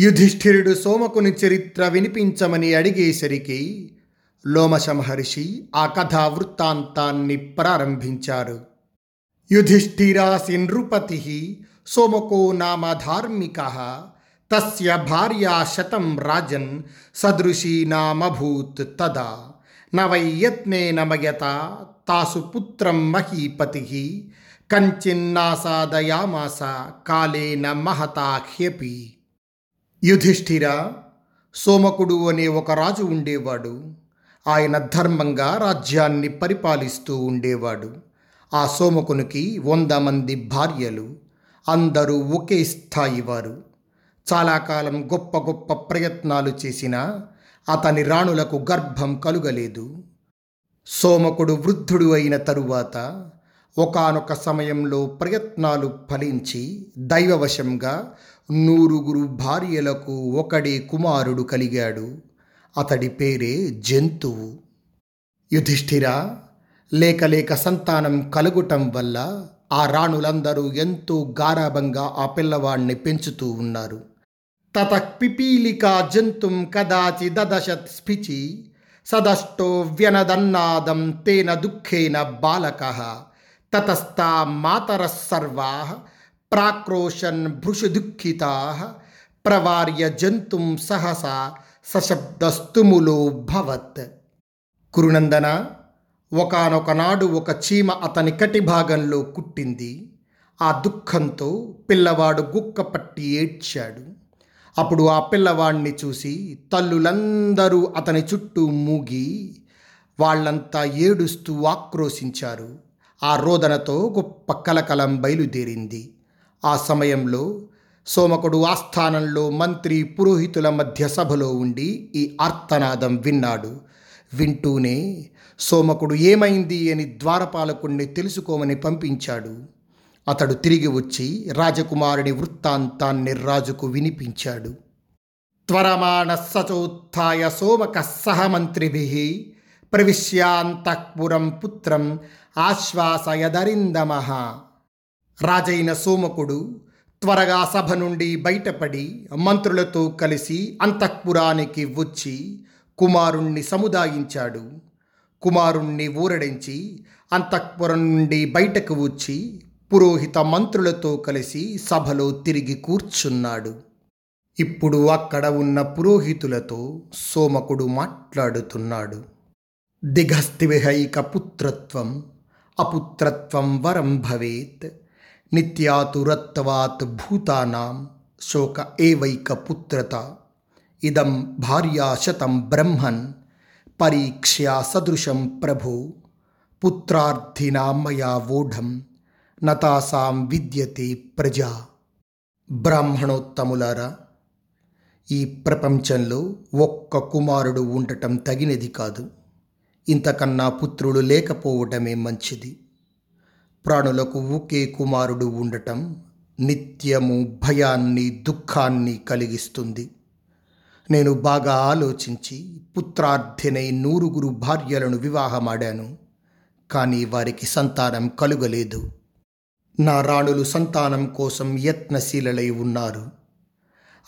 యుధిష్ఠిరుడు సోమకుని చరిత్ర వినిపించమని అడిగేసరికి లోమశ మహర్షి ఆ కథా వృత్తాంతాన్ని ప్రారంభించారు. యుధిష్ఠిరాసి నృపతి సోమకో నామ ధార్మిక తస్య భార్యా శతం రాజన్ సదృశీ నామభూత్ తదా నవయత్నే నమయత తాసు పుత్రం మహీపతి కంచిన్నాసాదయామాస కాళేన మహతా హ్యపి యుధిష్ఠిర సోమకుడు అనే ఒక రాజు ఉండేవాడు. ఆయన ధర్మంగా రాజ్యాన్ని పరిపాలిస్తూ ఉండేవాడు. ఆ సోమకునికి వంద మంది భార్యలు అందరూ ఒకే స్థాయి వారు. చాలా కాలం గొప్ప గొప్ప ప్రయత్నాలు చేసినా అతని రాణులకు గర్భం కలుగలేదు. సోమకుడు వృద్ధుడు అయిన తరువాత ఒకానొక సమయంలో ప్రయత్నాలు ఫలించి దైవవశంగా నూరుగురు భార్యలకు ఒకడే కుమారుడు కలిగాడు. అతడి పేరే జంతువు. యుధిష్ఠిర లేక లేక సంతానం కలుగుటం వల్ల ఆ రాణులందరూ ఎంతో గారాభంగా ఆ పిల్లవాణ్ణి పెంచుతూ ఉన్నారు. తత పిపీలికా జంతుం కదాచిదశత్ స్ఫిచి సదష్టో వ్యనదన్నాదం తేన దుఃఖేన బాలక తతస్థా మాతరస్సర్వా ప్రాక్రోశన్ భృషు దుఃఖితా ప్రవార్య జంతుం సహసా సశబ్దస్తుములో భవత్ కురునందన ఒకనొకనాడు ఒక చీమ అతని కటి భాగంలో కుట్టింది ఆ దుఃఖంతో పిల్లవాడు గుక్క పట్టి ఏడ్చాడు అప్పుడు ఆ పిల్లవాడిని చూసి తల్లులందరూ అతని చుట్టూ మూగి వాళ్ళంతా ఏడుస్తూ ఆక్రోశించారు ఆ రోదనతో గొప్ప కలకలం బయలుదేరింది ఆ సమయంలో సోమకుడు ఆస్థానంలో మంత్రి పురోహితుల మధ్య సభలో ఉండి ఈ ఆర్తనాదం విన్నాడు. వింటూనే సోమకుడు ఏమైంది అని ద్వారపాలకుణ్ణి తెలుసుకోమని పంపించాడు. అతడు తిరిగి వచ్చి రాజకుమారుని వృత్తాంతాన్ని రాజుకు వినిపించాడు. త్వరమాణ సచోత్థాయ సోమక సహ మంత్రిభి ప్రవిశ్యాంతఃపురం పుత్రం ఆశ్వాసయదరిందమ రాజైన సోమకుడు త్వరగా సభ నుండి బయటపడి మంత్రులతో కలిసి అంతఃపురానికి వచ్చి కుమారుణ్ణి సముదాయించాడు. కుమారుణ్ణి ఊరడించి అంతఃపురం నుండి బయటకు వచ్చి పురోహిత మంత్రులతో కలిసి సభలో తిరిగి కూర్చున్నాడు. ఇప్పుడు అక్కడ ఉన్న పురోహితులతో సోమకుడు మాట్లాడుతున్నాడు. దిగస్తివిహైక పుత్రత్వం అపుత్రత్వం వరం భవేత్. నిత్యాతురత్వాత్ భూతానాం శోక ఏవైక పుత్రత ఇదం భార్యాశతం బ్రహ్మన్ పరీక్ష్యా సదృశం ప్రభు పుత్రార్థినా మయా వోఢం నతాసాం విద్యతే ప్రజా బ్రాహ్మణోత్తములారా ఈ ప్రపంచంలో ఒక్క కుమారుడు ఉండటం తగినది కాదు. ఇంతకన్నా పుత్రుడు లేకపోవటమే మంచిది. ప్రాణులకు ఒకే కుమారుడు ఉండటం నిత్యము భయాన్ని దుఃఖాన్ని కలిగిస్తుంది. నేను బాగా ఆలోచించి పుత్రార్థినై నూరుగురు భార్యలను వివాహమాడాను. కానీ వారికి సంతానం కలుగలేదు. నా రాణులు సంతానం కోసం యత్నశీలలై ఉన్నారు.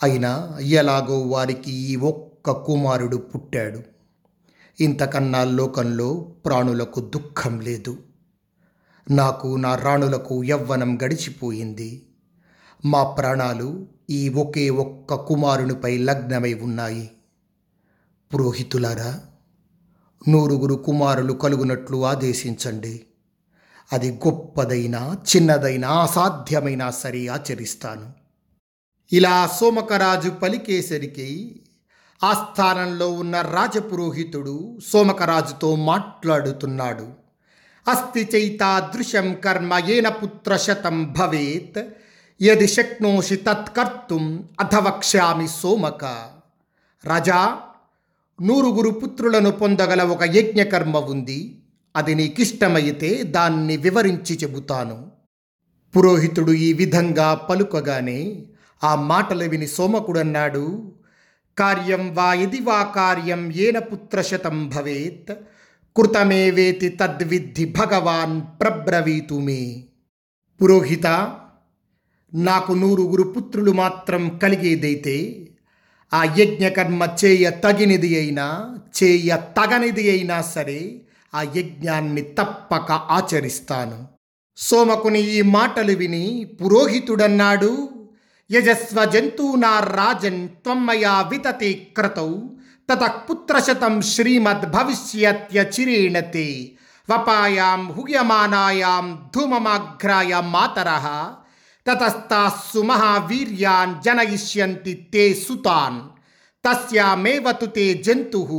అయినా ఎలాగో వారికి ఈ ఒక్క కుమారుడు పుట్టాడు. ఇంతకన్నా లోకంలో ప్రాణులకు దుఃఖం లేదు. నాకు నా రాణులకు యవ్వనం గడిచిపోయింది. మా ప్రాణాలు ఈ ఒకే ఒక్క కుమారునిపై లగ్నమై ఉన్నాయి. పురోహితులారా నూరుగురు కుమారులు కలుగునట్లు ఆదేశించండి. అది గొప్పదైనా చిన్నదైనా అసాధ్యమైనా సరే ఆచరిస్తాను. ఇలా సోమకరాజు పలికేసరికి ఆస్థానంలో ఉన్న రాజపురోహితుడు సోమకరాజుతో మాట్లాడుతున్నాడు. అస్తి చైతాదృశం కర్మ ఏన పుత్రశతం భవేత్ యది శక్నోషి తత్కర్తుం అథవక్ష్యామి సోమక రాజా నూరుగురు పుత్రులను పొందగల ఒక యజ్ఞకర్మ ఉంది అది నీకిష్టమైతే దాన్ని వివరించి చెబుతాను పురోహితుడు ఈ విధంగా పలుకగానే ఆ మాటలు విని సోమకుడన్నాడు కార్యం వా ఇది వా కార్యం ఏన పుత్రశతం భవేత్ కృతమేవేతి తద్విద్ధి భగవాన్ ప్రబ్రవీతు మే. పురోహిత నాకు నూరుగురు పుత్రులు మాత్రం కలిగేదైతే ఆ యజ్ఞకర్మ చేయ తగినది అయినా చేయ తగనిది అయినా సరే ఆ యజ్ఞాన్ని తప్పక ఆచరిస్తాను. సోమకుని ఈ మాటలు విని పురోహితుడన్నాడు యజస్వ జంతూనా రాజన్ త్వమ్మయా వితతే క్రతౌ. తతః పుత్రశతం శ్రీమద్ భవిష్యత్యచిరేణ తే వపాయాం హుయమానాయాం ధూమమాఘ్రాయ మాతరః తతస్తాస్సు మహావీర్యాన్ జనయిష్యంతి తే సుతాన్ తస్యామేవ తు తే జంతుః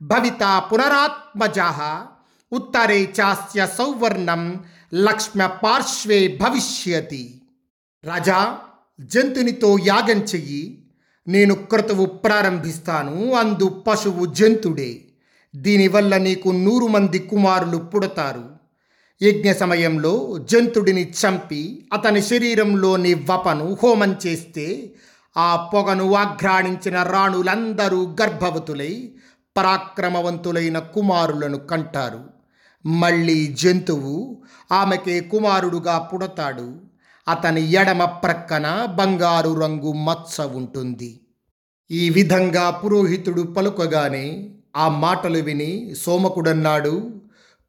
భవితా పునరాత్మజः ఉత్తరే చాస్య సౌవర్ణం లక్ష్మ్య పార్శ్వే భవిష్యతి రాజా జంతునితో యాగం చెయ్యి నేను క్రతువు ప్రారంభిస్తాను అందు పశువు జంతుడే. దీనివల్ల నీకు నూరు మంది కుమారులు పుడతారు. యజ్ఞ సమయంలో జంతుడిని చంపి అతని శరీరంలోని వపను హోమం చేస్తే ఆ పొగను ఆఘ్రాణించిన రాణులందరూ గర్భవతులై పరాక్రమవంతులైన కుమారులను కంటారు. మళ్ళీ జంతువు ఆమెకే కుమారుడుగా పుడతాడు. అతని ఎడమ ప్రక్కన బంగారు రంగు మచ్చ ఉంటుంది. ఈ విధంగా పురోహితుడు పలుకగానే ఆ మాటలు విని సోమకుడన్నాడు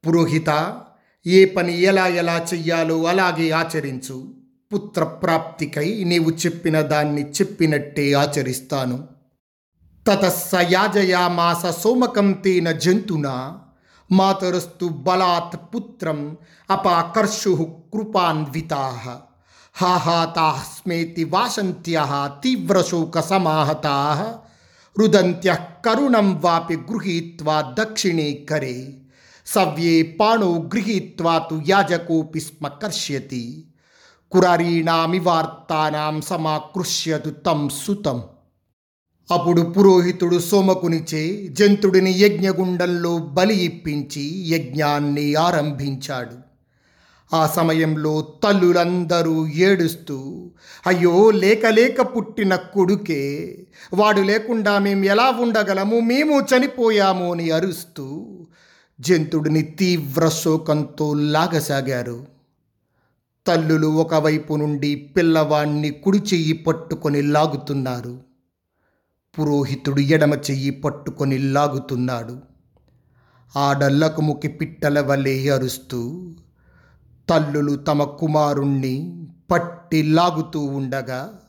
పురోహిత ఏ పని ఎలా ఎలా చెయ్యాలో అలాగే ఆచరించు. పుత్రప్రాప్తికై నీవు చెప్పిన దాన్ని చెప్పినట్టే ఆచరిస్తాను. తతస్స యాజయామాస సోమకం తేన జంతునా మాతరస్తు బలాత్ పుత్రం అపాకర్షు కృపాన్వితా. హాహాతాః స్మేతి తీవ్రశోక సమాహతా రుదంత్య కరుణం వాపి గృహీత్వా దక్షిణే కరే సవ్యే పాణో గృహీత్వా తు యాజకోపి స్మ కర్ష్యతి కురారీణామివార్తానాం సమాకృష్యతు తం సుతం అప్పుడు పురోహితుడు సోమకునిచే జంతుడిని యజ్ఞగుండంలో బలి ఇప్పించి యజ్ఞాన్ని ఆరంభించాడు ఆ సమయంలో తల్లులందరూ ఏడుస్తూ అయ్యో లేక లేక పుట్టిన కొడుకే వాడు లేకుండా మేము ఎలా ఉండగలము? మేము చనిపోయాము అని అరుస్తూ జంతుడిని తీవ్ర శోకంతో లాగసాగారు. తల్లులు ఒకవైపు నుండి పిల్లవాణ్ణి కుడి చెయ్యి పట్టుకొని లాగుతున్నారు. పురోహితుడు ఎడమ చెయ్యి పట్టుకొని లాగుతున్నాడు. ఆడల్లకు ముకి పిట్టల వలె అరుస్తూ తల్లులు తమ కుమారుణ్ణి పట్టి లాగుతూ ఉండగా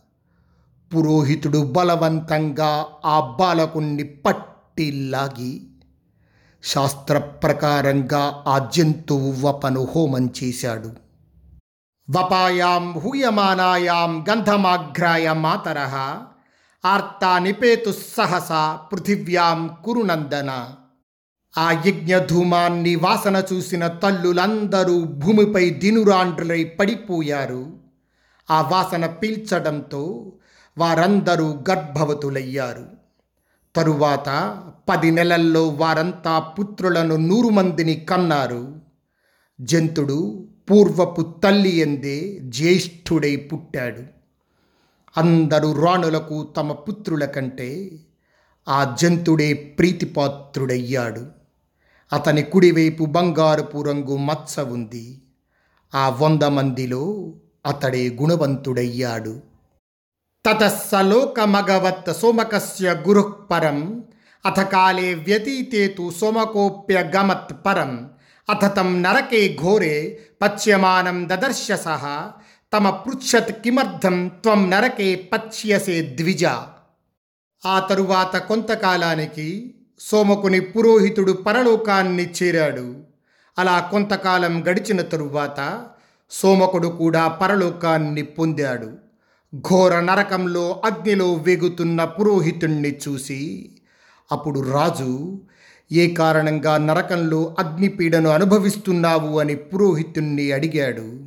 పురోహితుడు బలవంతంగా ఆ బాలకుణ్ణి పట్టి లాగి శాస్త్ర ప్రకారంగా ఆ జంతువు వపను హోమం చేశాడు. వపాయాం హూయమానాయాం గంధమాఘ్రాయ మాతర ఆర్తా నిపేతు సహసా పృథివ్యాం కురునందన. ఆ యజ్ఞధూమాన్ని వాసన చూసిన తల్లులందరూ భూమిపై దినురాండ్రులై పడిపోయారు. ఆ వాసన పీల్చడంతో వారందరూ గర్భవతులయ్యారు. తరువాత పది నెలల్లో వారంతా పుత్రులను నూరు మందిని కన్నారు. జంతుడు పూర్వపు తల్లి ఎందే జ్యేష్ఠుడై పుట్టాడు. అందరూ రాణులకు తమ పుత్రుల కంటే ఆ జంతుడే ప్రీతిపాత్రుడయ్యాడు. అతని కుడివైపు బంగారపు రంగు మచ్చ ఉంది. ఆ వంద మందిలో అతడే గుణవంతుడయ్యాడు. తతస్సలోక మగవత్ సోమకస్య గురుః పరం అథ కాలే వ్యతీతే తు సోమకోప్యగమత్ పరం అథ తం నరకే ఘోరే పచ్యమానం దదర్శ సహ తమ పృచ్ఛత్ కిమర్థం త్వం నరకే పచ్యసే ద్విజ. ఆ తరువాత కొంతకాలానికి సోమకుని పురోహితుడు పరలోకాన్ని చేరాడు. అలా కొంతకాలం గడిచిన తరువాత సోమకుడు కూడా పరలోకాన్ని పొందాడు. ఘోర నరకంలో అగ్నిలో వేగుతున్న పురోహితుణ్ణి చూసి అప్పుడు రాజు ఏ కారణంగా నరకంలో అగ్నిపీడను అనుభవిస్తున్నావు? అని పురోహితుణ్ణి అడిగాడు.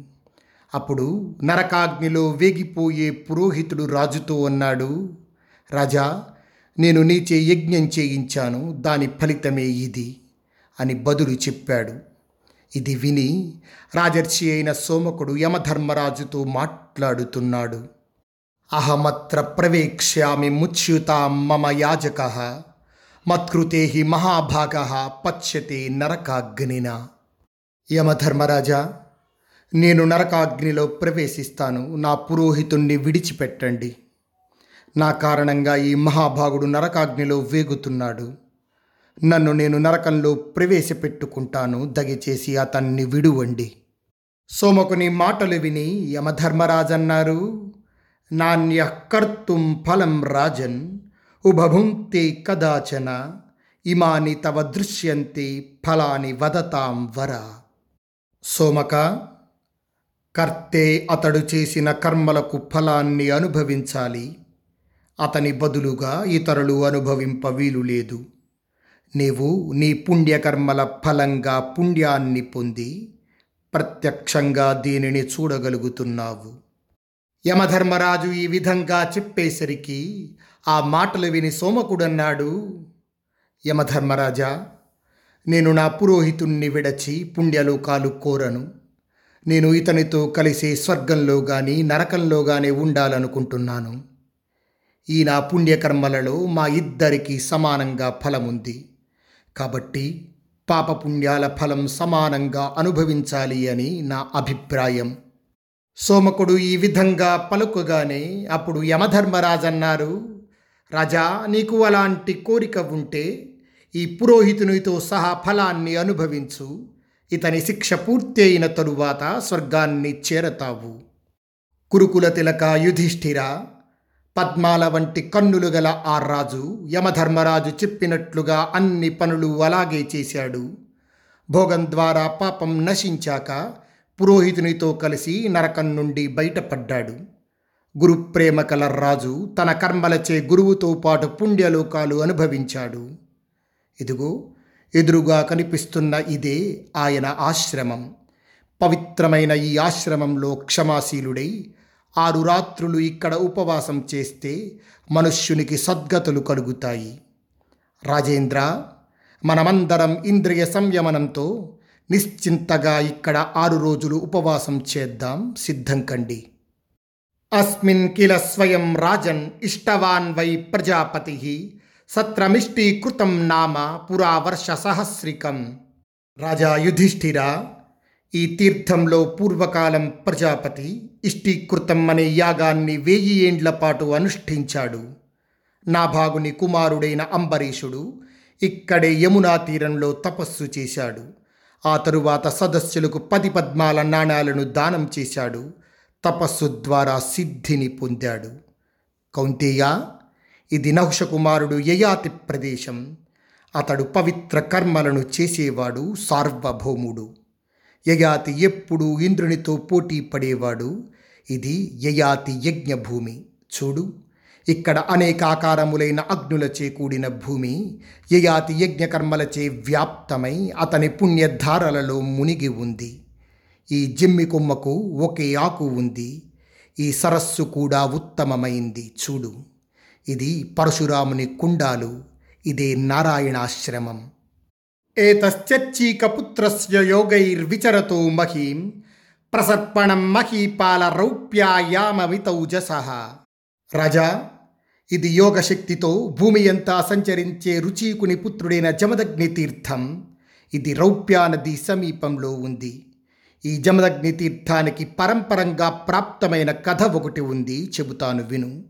అప్పుడు నరకాగ్నిలో వేగిపోయే పురోహితుడు రాజుతో అన్నాడు రాజా నేను నీచే యజ్ఞం చేయించాను దాని ఫలితమే ఇది అని బదులు చెప్పాడు. ఇది విని రాజర్షి అయిన సోమకుడు యమధర్మరాజుతో మాట్లాడుతున్నాడు. అహమత్ర ప్రవేక్ష్యామి ముచ్యుతాం మమ యాజక మత్కృతే హి మహాభాగ పచ్యతే నరకాగ్నిన. యమధర్మరాజా నేను నరకాగ్నిలో ప్రవేశిస్తాను నా పురోహితుణ్ణి విడిచిపెట్టండి. నా కారణంగా ఈ మహాభాగుడు నరకాగ్నిలో వేగుతున్నాడు. నన్ను నేను నరకంలో ప్రవేశపెట్టుకుంటాను. దయచేసి అతన్ని విడువండి. సోమకుని మాటలు విని యమధర్మరాజన్నారు నాణ్య కర్తుం ఫలం రాజన్ ఉభభుంక్తే కదాచన ఇమాని తవ దృశ్యంతి ఫలాని వదతాం వర. సోమక కర్తే అతడు చేసిన కర్మలకు ఫలాన్ని అనుభవించాలి. అతని బదులుగా ఇతరులు అనుభవింప వీలు లేదు. నీవు నీ పుణ్యకర్మల ఫలంగా పుణ్యాన్ని పొంది ప్రత్యక్షంగా దీనిని చూడగలుగుతున్నావు. యమధర్మరాజు ఈ విధంగా చెప్పేసరికి ఆ మాటలు విని సోమకుడన్నాడు. యమధర్మరాజా నేను నా పురోహితుణ్ణి విడచి పుణ్యలోకాలు కోరను. నేను ఇతనితో కలిసి స్వర్గంలో కానీ నరకంలో కానీ ఉండాలనుకుంటున్నాను. ఈ నా పుణ్యకర్మలలో మా ఇద్దరికి సమానంగా ఫలముంది. కాబట్టి పాపపుణ్యాల ఫలం సమానంగా అనుభవించాలి అని నా అభిప్రాయం. సోమకుడు ఈ విధంగా పలుకుగానే అప్పుడు యమధర్మరాజన్నారు రాజా నీకు అలాంటి కోరిక ఉంటే ఈ పురోహితునితో సహా ఫలాన్ని అనుభవించు. ఇతని శిక్ష పూర్తి అయిన తరువాత స్వర్గాన్ని చేరతావు. కురుకుల తిలక యుధిష్ఠిర పద్మాల వంటి కన్నులు గల ఆ రాజు యమధర్మరాజు చెప్పినట్లుగా అన్ని పనులు అలాగే చేశాడు. భోగం ద్వారా పాపం నశించాక పురోహితునితో కలిసి నరకం నుండి బయటపడ్డాడు. గురుప్రేమ కల రాజు తన కర్మలచే గురువుతో పాటు పుణ్యలోకాలు అనుభవించాడు. ఇదిగో ఎదురుగా కనిపిస్తున్న ఇదే ఆయన ఆశ్రమం. పవిత్రమైన ఈ ఆశ్రమంలో క్షమాశీలుడై ఆరు రాత్రులు ఇక్కడ ఉపవాసం చేస్తే మనుష్యునికి సద్గతులు కలుగుతాయి. రాజేంద్ర మనమందరం ఇంద్రియ సంయమనంతో నిశ్చింతగా ఇక్కడ ఆరు రోజులు ఉపవాసం చేద్దాం సిద్ధం కండి. అస్మిన్ కిల స్వయం రాజన్ ఇష్టవాన్ వై ప్రజాపతి సత్రమిష్టీకృతం నామ పురా వర్ష సహస్రికం. రాజా యుధిష్ఠిర ఈ తీర్థంలో పూర్వకాలం ప్రజాపతి ఇష్టీకృతం అనే యాగాన్ని వెయ్యి ఏండ్ల పాటు అనుష్ఠించాడు. నాభాగుని కుమారుడైన అంబరీషుడు ఇక్కడే యమునా తీరంలో తపస్సు చేశాడు. ఆ తరువాత సదస్సులకు పది పద్మాల నాణాలను దానం చేశాడు. తపస్సు ద్వారా సిద్ధిని పొందాడు. కౌంతేయ ఇది నహుషకుమారుడు యయాతి ప్రదేశం. అతడు పవిత్ర కర్మలను చేసేవాడు సార్వభౌముడు. యయాతి ఎప్పుడూ ఇంద్రునితో పోటీ పడేవాడు. ఇది యయాతి యజ్ఞభూమి. చూడు ఇక్కడ అనేక ఆకారములైన అగ్నులచే కూడిన భూమి. యయాతి యజ్ఞకర్మలచే వ్యాప్తమై అతని పుణ్యధారలలో మునిగి ఉంది. ఈ జిమ్మి కొమ్మకు ఒకే ఆకు ఉంది. ఈ సరస్సు కూడా ఉత్తమమైంది. చూడు ఇది పరశురాముని కుండాలు. ఇదే నారాయణాశ్రమం. ఏతశ్చీకపుత్రస్య యోగైర్విచరతో మహీం ప్రసర్పణం మహీపాల రౌప్యాయామమితౌజస రాజా ఇది యోగశక్తితో భూమి అంతా సంచరించే రుచీకుని పుత్రుడైన జమదగ్ని తీర్థం ఇది రౌప్యా నది సమీపంలో ఉంది ఈ జమదగ్ని తీర్థానికి పరంపరంగా ప్రాప్తమైన కథ ఒకటి ఉంది చెబుతాను విను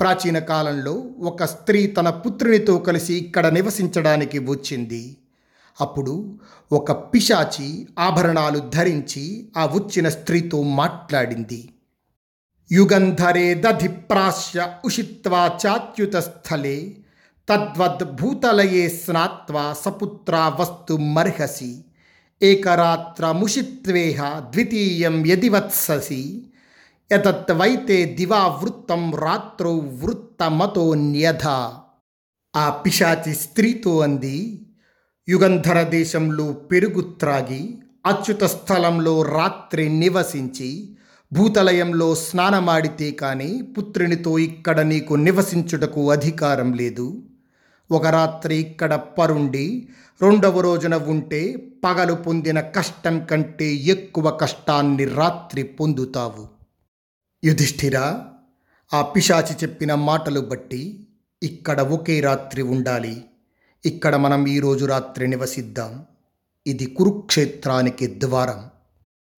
ప్రాచీన కాలంలో ఒక స్త్రీ తన పుత్రునితో కలిసి ఇక్కడ నివసించడానికి వచ్చింది। అప్పుడు ఒక పిశాచి ఆభరణాలు ధరించి ఆ వచ్చిన స్త్రీతో మాట్లాడింది. యుగంధరే దధిప్రాశ్య ఉషిత్వా చాత్యుత స్థలే తద్వద్ భూతలయే స్నాత్వా సపుత్రా వస్తు మర్హసి ఏకరాత్రముషిత్వేహ ద్వితీయం యదివత్ససి ఎతత్ వైతే దివా వృత్తం రాత్రౌ వృత్తమతోన్యథ ఆ పిశాచి స్త్రీతో అంది యుగంధర దేశంలో పెరుగు త్రాగి అచ్యుత స్థలంలో రాత్రి నివసించి భూతలయంలో స్నానమాడితే కానీ పుత్రునితో ఇక్కడ నీకు నివసించుటకు అధికారం లేదు. ఒక రాత్రి ఇక్కడ పరుండి రెండవ రోజున ఉంటే పగలు పొందిన కష్టం కంటే ఎక్కువ కష్టాన్ని రాత్రి పొందుతావు. యుధిష్ఠిరా ఆ పిశాచి చెప్పిన మాటలు బట్టి ఇక్కడ ఒకే రాత్రి ఉండాలి. ఇక్కడ మనం ఈరోజు రాత్రి నివసిద్దాం. ఇది కురుక్షేత్రానికి ద్వారం.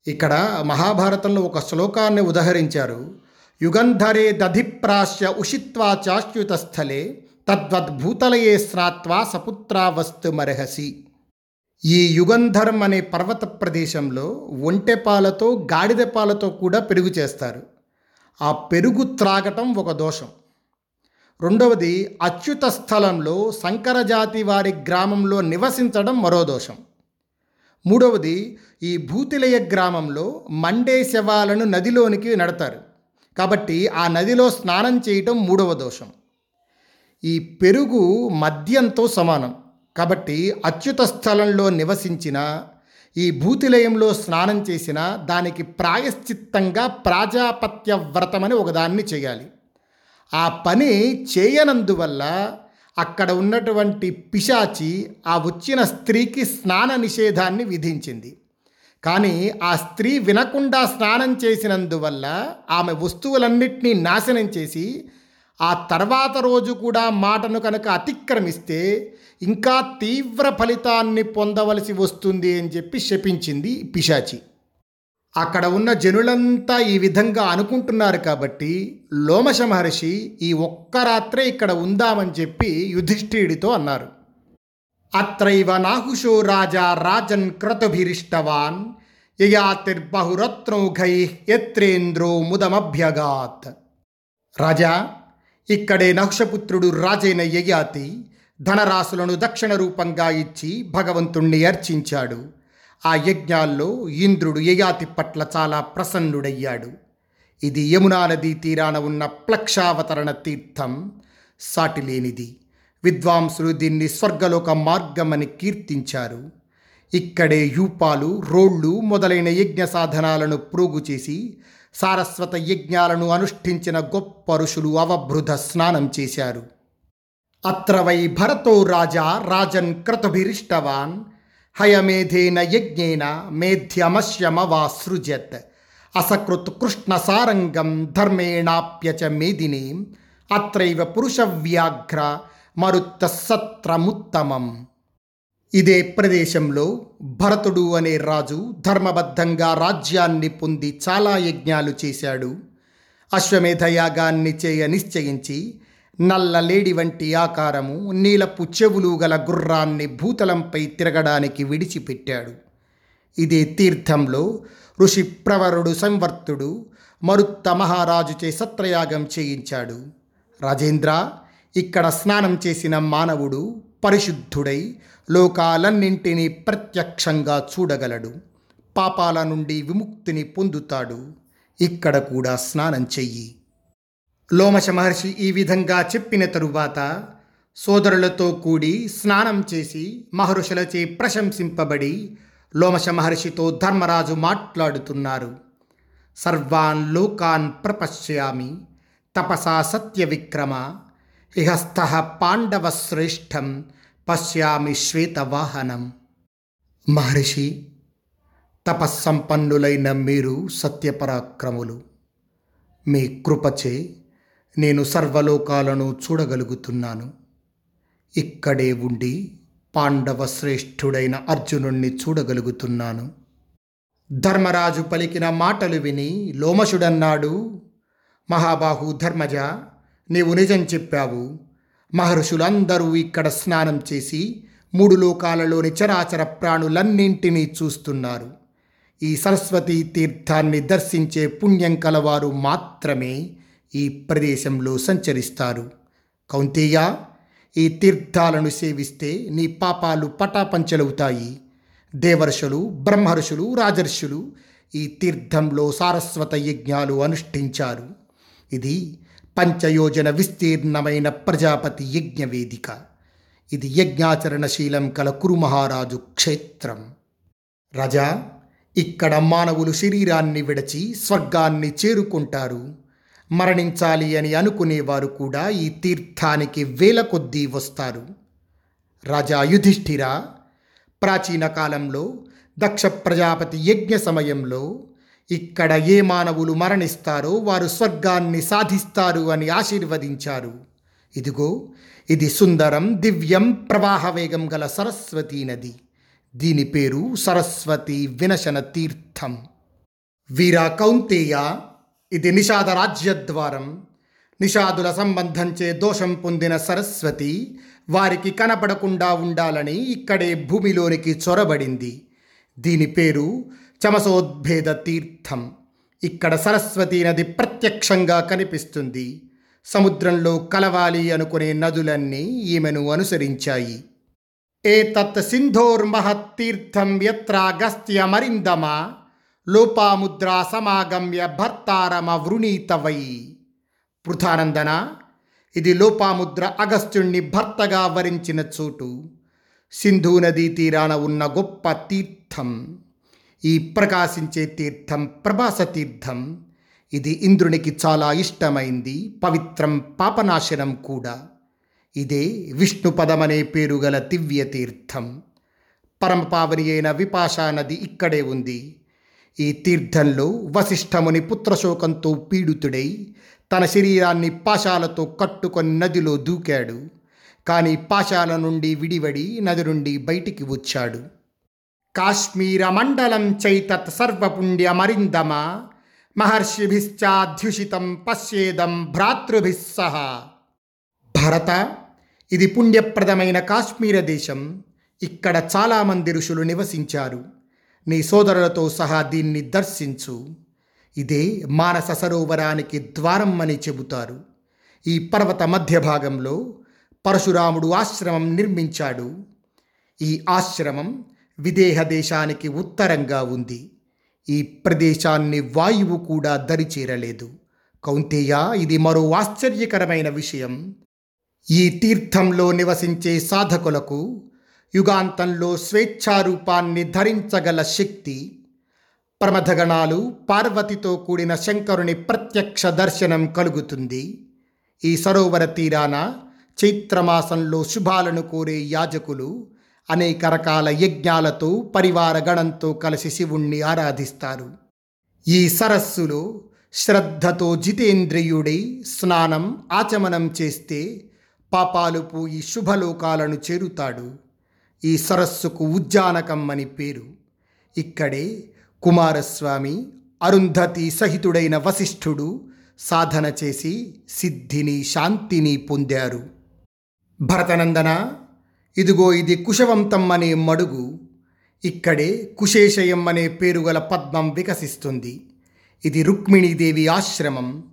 ఇక్కడ మహాభారతంలో ఒక శ్లోకాన్ని ఉదహరించారు. యుగంధరే దధిప్రాశ్య ఉషిత్వా చాశ్యుత స్థలే తద్వద్భూతలయే స్నాత్వా సపుత్రావస్తు మరహసి. ఈ యుగంధరం అనే పర్వత ప్రదేశంలో ఒంటె పాలతో గాడిద పాలతో కూడా పెరుగు చేస్తారు. ఆ పెరుగు త్రాగటం ఒక దోషం. రెండవది అచ్యుత స్థలంలో సంకరజాతి వారి గ్రామంలో నివసించడం మరో దోషం. మూడవది ఈ భూతిలయ గ్రామంలో మండే శవాలను నదిలోనికి నడతారు. కాబట్టి ఆ నదిలో స్నానం చేయటం మూడవ దోషం. ఈ పెరుగు మద్యంతో సమానం. కాబట్టి అచ్యుత స్థలంలో నివసించిన ఈ భూతిలయంలో స్నానం చేసిన దానికి ప్రాయశ్చిత్తంగా ప్రాజాపత్య వ్రతమని ఒకదాన్ని చేయాలి. ఆ పని చేయనందువల్ల అక్కడ ఉన్నటువంటి పిశాచి ఆ వచ్చిన స్త్రీకి స్నాన నిషేధాన్ని విధించింది. కానీ ఆ స్త్రీ వినకుండా స్నానం చేసినందువల్ల ఆమె వస్తువులన్నింటినీ నాశనం చేసి ఆ తర్వాత రోజు కూడా మాటను కనుక అతిక్రమిస్తే ఇంకా తీవ్ర ఫలితాన్ని పొందవలసి వస్తుంది అని చెప్పి శపించింది పిశాచి. అక్కడ ఉన్న జనులంతా ఈ విధంగా అనుకుంటున్నారు కాబట్టి లోమశ మహర్షి ఈ ఒక్క రాత్రే ఇక్కడ ఉందామని చెప్పి యుధిష్ఠిరుడితో అన్నారు. అత్రైవ నాహుషో రాజా రాజన్ క్రతుభిరిష్టవాన్ యయాతిర్బహురత్నౌఘై యత్రేంద్రో ముదమభ్యగాత్. రాజా ఇక్కడే నహుషపుత్రుడు రాజైన యయాతి ధనరాశులను దక్షిణ రూపంగా ఇచ్చి భగవంతుణ్ణి అర్చించాడు. ఆ యజ్ఞాల్లో ఇంద్రుడు యయాతి పట్ల చాలా ప్రసన్నుడయ్యాడు. ఇది యమునా నదీ తీరాన ఉన్న ప్లక్షావతరణ తీర్థం. సాటిలేనిది. విద్వాంసులు దీన్ని స్వర్గలోక మార్గమని కీర్తించారు. ఇక్కడే యూపాలు రోళ్ళు మొదలైన యజ్ఞ సాధనాలను ప్రోగు చేసి సారస్వత యజ్ఞాలను అనుష్ఠించిన గొప్ప ఋషులు అవభృత స్నానం చేశారు. అత్రవై భరతో రాజా రాజన్ క్రతుభిరిష్టవాన్ హయమేధేన యజ్ఞేన మేధ్యమశ్యమవాసృజత్. అసకృత్ కృష్ణసారంగం ధర్మేణాప్యచ మేదిని అత్రైవ పురుషవ్యాఘ్ర మరుత్త సత్రముత్తమం ఇదే ప్రదేశంలో భరతుడు అనే రాజు ధర్మబద్ధంగా రాజ్యాన్ని పొంది చాలా యజ్ఞాలు చేశాడు. అశ్వమేధ యాగాన్ని చేయ నిశ్చయించి నల్ల లేడి వంటి ఆకారము నీలపు చెవులు గల గుర్రాన్ని భూతలంపై తిరగడానికి విడిచిపెట్టాడు. ఇదే తీర్థంలో ఋషి ప్రవరుడు సంవర్తుడు మరుత్త మహారాజుచే సత్రయాగం చేయించాడు. రాజేంద్ర ఇక్కడ స్నానం చేసిన మానవుడు పరిశుద్ధుడై లోకాలన్నింటినీ ప్రత్యక్షంగా చూడగలడు. పాపాల నుండి విముక్తిని పొందుతాడు. ఇక్కడ కూడా స్నానం చెయ్యి. లోమశ మహర్షి ఈ విధంగా చెప్పిన తరువాత సోదరులతో కూడి స్నానం చేసి మహర్షులచే ప్రశంసింపబడి లోమశ మహర్షితో ధర్మరాజు మాట్లాడుతున్నారు. సర్వాన్ లోకాన్ ప్రపశ్యామి తపసా సత్య విక్రమ ఇహస్థ పాండవశ్రేష్టం పశ్యామి శ్వేతవాహనం మహర్షి తపస్సంపన్నులైన మీరు సత్యపరాక్రములు. మీ కృపచే నేను సర్వలోకాలను చూడగలుగుతున్నాను. ఇక్కడే ఉండి పాండవ శ్రేష్ఠుడైన అర్జునుణ్ణి చూడగలుగుతున్నాను. ధర్మరాజు పలికిన మాటలు విని లోమశుడన్నాడు మహాబాహు ధర్మజ నీవు నిజం చెప్పావు. మహర్షులందరూ ఇక్కడ స్నానం చేసి మూడు లోకాలలోని చరాచర ప్రాణులన్నింటినీ చూస్తున్నారు. ఈ సరస్వతీ తీర్థాన్ని దర్శించే పుణ్యం కలవారు మాత్రమే ఈ ప్రదేశంలో సంచరిస్తారు. కౌంతేయ ఈ తీర్థాలను సేవిస్తే నీ పాపాలు పటాపంచలవుతాయి. దేవర్షులు బ్రహ్మర్షులు రాజర్షులు ఈ తీర్థంలో సారస్వత యజ్ఞాలు అనుష్ఠించారు. ఇది పంచయోజన విస్తీర్ణమైన ప్రజాపతి యజ్ఞవేదిక ఇది యజ్ఞాచరణశీలం కల కురుమహారాజు క్షేత్రం. రజా ఇక్కడ మానవులు శరీరాన్ని విడచి స్వర్గాన్ని చేరుకుంటారు. మరణించాలి అని అనుకునేవారు కూడా ఈ తీర్థానికి వేల కొద్దీ వస్తారు. రాజా యుధిష్ఠిర ప్రాచీన కాలంలో దక్ష ప్రజాపతి యజ్ఞ సమయంలో ఇక్కడ ఏ మానవులు మరణిస్తారో వారు స్వర్గాన్ని సాధిస్తారు అని ఆశీర్వదించారు. ఇదిగో ఇది సుందరం దివ్యం ప్రవాహ వేగం గల సరస్వతీ నది. దీని పేరు సరస్వతి వినశన తీర్థం. వీరా కౌంతేయ ఇది నిషాద రాజ్యద్వారం. నిషాదుల సంబంధంచే దోషం పొందిన సరస్వతి వారికి కనపడకుండా ఉండాలని ఇక్కడే భూమిలోనికి చొరబడింది. దీని పేరు చమసోద్భేద తీర్థం. ఇక్కడ సరస్వతీ నది ప్రత్యక్షంగా కనిపిస్తుంది. సముద్రంలో కలవాలి అనుకునే నదులన్నీ ఈమెను అనుసరించాయి. ఏతత్ సింధోర్మహత్తీర్థం యత్రాగస్త్యమరిందమ? లోపాముద్రా సమాగమ్య భర్తారమవృణీత వై పృథానందన ఇది లోపాముద్ర అగస్త్యుణ్ణి భర్తగా వరించిన చోటు. సింధు నదీ తీరాన ఉన్న గొప్ప తీర్థం. ఈ ప్రకాశించే తీర్థం ప్రభాస తీర్థం. ఇది ఇంద్రునికి చాలా ఇష్టమైంది పవిత్రం పాపనాశనం కూడా. ఇదే విష్ణుపదమనే పేరుగల దివ్య తీర్థం పరమపావని అయిన విపాషా నది ఇక్కడే ఉంది. ఈ తీర్థంలో వశిష్ఠముని పుత్రశోకంతో పీడితుడై తన శరీరాన్ని పాశాలతో కట్టుకొని నదిలో దూకాడు. కానీ పాశాల నుండి విడివడి నది నుండి బయటికి వచ్చాడు. కాశ్మీర మండలం చైతత్ సర్వపుణ్య మరిందమ? మహర్షిభిశ్చాధ్యుషితం పశ్యేదం భ్రాతృభిస్సహ భరత ఇది పుణ్యప్రదమైన కాశ్మీర దేశం. ఇక్కడ చాలామంది ఋషులు నివసించారు. నీ సోదరులతో సహా దీన్ని దర్శించు. ఇదే మానస సరోవరానికి ద్వారం అని చెబుతారు. ఈ పర్వత మధ్య భాగంలో పరశురాముడు ఆశ్రమం నిర్మించాడు. ఈ ఆశ్రమం విదేహ దేశానికి ఉత్తరంగా ఉంది. ఈ ప్రదేశాన్ని వాయువు కూడా దరిచేరలేదు. కౌంతేయ ఇది మరో ఆశ్చర్యకరమైన విషయం. ఈ తీర్థంలో నివసించే సాధకులకు యుగాంతంలో స్వేచ్ఛారూపాన్ని ధరించగల శక్తి ప్రమథగణాలు పార్వతితో కూడిన శంకరుని ప్రత్యక్ష దర్శనం కలుగుతుంది. ఈ సరోవర తీరాన చైత్రమాసంలో శుభాలను కోరే యాజకులు అనేక రకాల యజ్ఞాలతో పరివార గణంతో కలిసి శివుణ్ణి ఆరాధిస్తారు. ఈ సరస్సులో శ్రద్ధతో జితేంద్రియుడై స్నానం ఆచమనం చేస్తే పాపాలు పోయి శుభలోకాలను చేరుతాడు. ఈ సరస్సుకు ఉజ్జానకం అని పేరు. ఇక్కడే కుమారస్వామి అరుంధతి సహితుడైన వశిష్ఠుడు సాధన చేసి సిద్ధిని శాంతిని పొందారు. భరతనందన ఇదిగో ఇది కుశవంతం అనే మడుగు. ఇక్కడే కుశేషయం అనే పేరుగల పద్మం వికసిస్తుంది. ఇది రుక్మిణీదేవి ఆశ్రమం.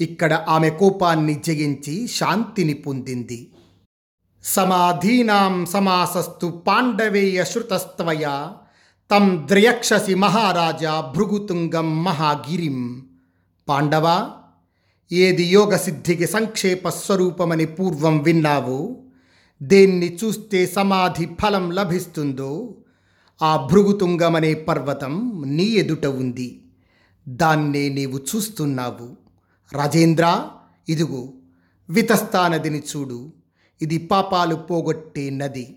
ఇక్కడ ఆమె కోపాన్ని జయించి శాంతిని పొందింది. సమాధీనాం సమాసస్తు పాండవేయ శృతస్త్వయ తం ద్రయక్షసి మహారాజా భృగుతుంగం మహాగిరిం. పాండవ ఏది యోగ సిద్ధికి సంక్షేప స్వరూపమని పూర్వం విన్నావో? దేన్ని చూస్తే సమాధి ఫలం లభిస్తుందో? ఆ భృగుతుంగమనే పర్వతం నీ ఎదుట ఉంది. దాన్నే నీవు చూస్తున్నావు. రాజేంద్ర ఇదిగో వితస్థానదిని చూడు. ఇది పాపాలు పోగొట్టే నది.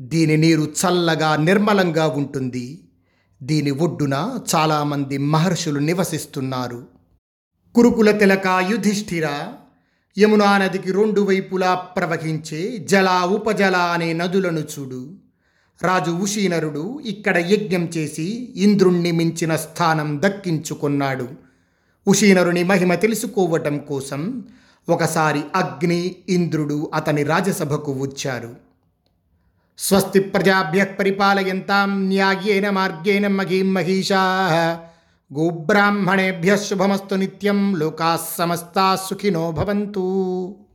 దీని నీరు చల్లగా నిర్మలంగా ఉంటుంది. దీని ఒడ్డున చాలామంది మహర్షులు నివసిస్తున్నారు. కురుకుల తిలక యుధిష్ఠిర యమునా నదికి రెండు వైపులా ప్రవహించే జల ఉపజల అనే నదులను చూడు. రాజు ఉషీనరుడు ఇక్కడ యజ్ఞం చేసి ఇంద్రుణ్ణి మించిన స్థానం దక్కించుకున్నాడు. ఉషీనరుని మహిమ తెలుసుకోవటం కోసం ఒకసారి అగ్ని ఇంద్రుడు అతని రాజసభకు వచ్చారు. స్వస్తి ప్రజాభ్య పరిపాలయంతాం న్యాయేన మార్గేణ మహీం మహిషా. గోబ్రాహ్మణేభ్య శుభమస్తు నిత్యం లోకా సమస్తా సుఖినో భవంతు.